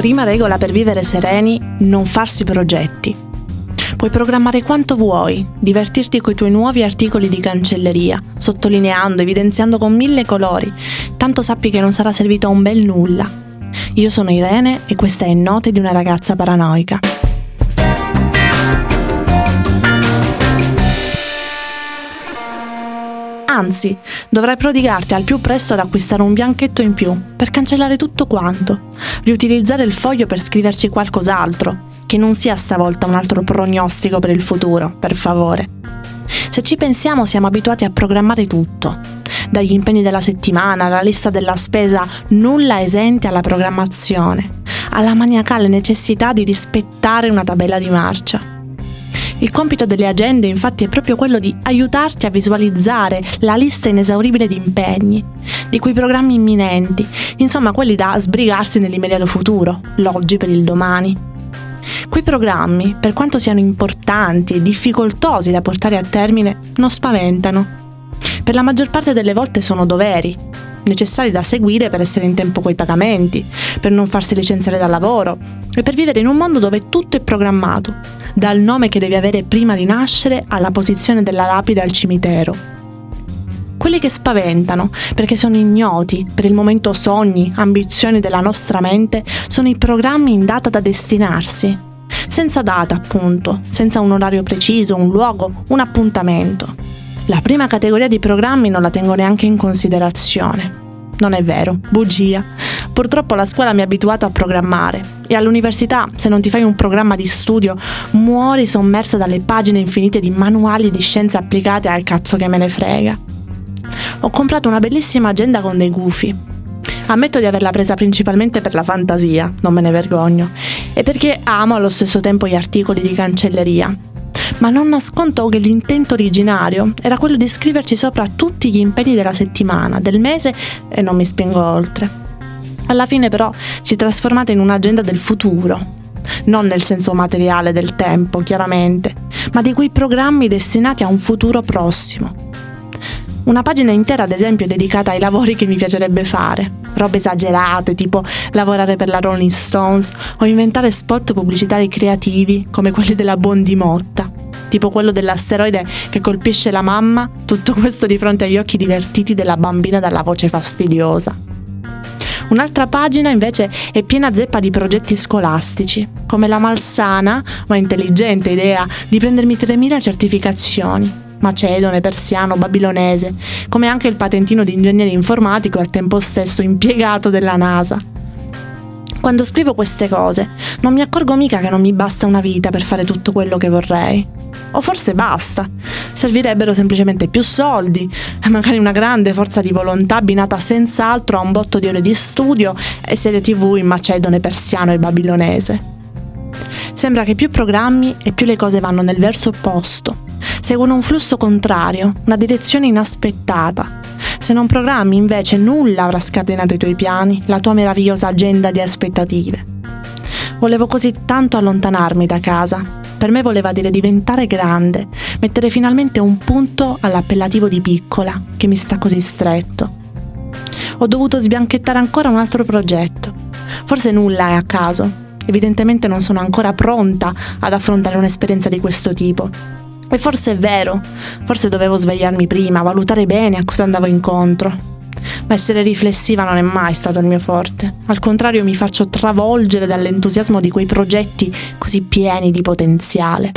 Prima regola per vivere sereni, non farsi progetti. Puoi programmare quanto vuoi, divertirti coi tuoi nuovi articoli di cancelleria, sottolineando, evidenziando con mille colori, tanto sappi che non sarà servito a un bel nulla. Io sono Irene e questa è Note di una ragazza paranoica. Anzi, dovrai prodigarti al più presto ad acquistare un bianchetto in più per cancellare tutto quanto, riutilizzare il foglio per scriverci qualcos'altro, che non sia stavolta un altro prognostico per il futuro, per favore. Se ci pensiamo siamo abituati a programmare tutto, dagli impegni della settimana alla lista della spesa, nulla esente alla programmazione, alla maniacale necessità di rispettare una tabella di marcia. Il compito delle agende infatti è proprio quello di aiutarti a visualizzare la lista inesauribile di impegni, di quei programmi imminenti, insomma quelli da sbrigarsi nell'immediato futuro, l'oggi per il domani. Quei programmi, per quanto siano importanti e difficoltosi da portare a termine, non spaventano. Per la maggior parte delle volte sono doveri, necessari da seguire per essere in tempo coi pagamenti, per non farsi licenziare dal lavoro e per vivere in un mondo dove tutto è programmato, dal nome che devi avere prima di nascere alla posizione della lapide al cimitero. Quelli che spaventano, perché sono ignoti, per il momento sogni, ambizioni della nostra mente, sono i programmi in data da destinarsi. Senza data, appunto, senza un orario preciso, un luogo, un appuntamento. La prima categoria di programmi non la tengo neanche in considerazione. Non è vero, bugia. Purtroppo la scuola mi ha abituato a programmare e all'università, se non ti fai un programma di studio, muori sommersa dalle pagine infinite di manuali di scienze applicate al cazzo che me ne frega. Ho comprato una bellissima agenda con dei gufi. Ammetto di averla presa principalmente per la fantasia, non me ne vergogno, e perché amo allo stesso tempo gli articoli di cancelleria, ma non nascondo che l'intento originario era quello di scriverci sopra tutti gli impegni della settimana, del mese e non mi spingo oltre. Alla fine però si è trasformata in un'agenda del futuro, non nel senso materiale del tempo, chiaramente, ma di quei programmi destinati a un futuro prossimo. Una pagina intera, ad esempio, dedicata ai lavori che mi piacerebbe fare. Robe esagerate, tipo lavorare per la Rolling Stones o inventare spot pubblicitari creativi come quelli della Bondi Motta tipo quello dell'asteroide che colpisce la mamma, tutto questo di fronte agli occhi divertiti della bambina dalla voce fastidiosa. Un'altra pagina invece è piena zeppa di progetti scolastici, come la malsana ma intelligente idea di prendermi 3000 certificazioni, macedone, persiano, babilonese, come anche il patentino di ingegnere informatico e al tempo stesso impiegato della NASA. Quando scrivo queste cose, non mi accorgo mica che non mi basta una vita per fare tutto quello che vorrei. O forse basta. Servirebbero semplicemente più soldi magari una grande forza di volontà abbinata senz'altro a un botto di ore di studio e serie tv in macedone, persiano e babilonese. Sembra che più programmi e più le cose vanno nel verso opposto. Seguono un flusso contrario, una direzione inaspettata. Se non programmi invece nulla avrà scatenato i tuoi piani, la tua meravigliosa agenda di aspettative. Volevo così tanto allontanarmi da casa, per me voleva dire diventare grande, mettere finalmente un punto all'appellativo di piccola, che mi sta così stretto. Ho dovuto sbianchettare ancora un altro progetto. Forse nulla è a caso. Evidentemente non sono ancora pronta ad affrontare un'esperienza di questo tipo. E forse è vero, forse dovevo svegliarmi prima, valutare bene a cosa andavo incontro ma essere riflessiva non è mai stato il mio forte. Al contrario mi faccio travolgere dall'entusiasmo di quei progetti così pieni di potenziale.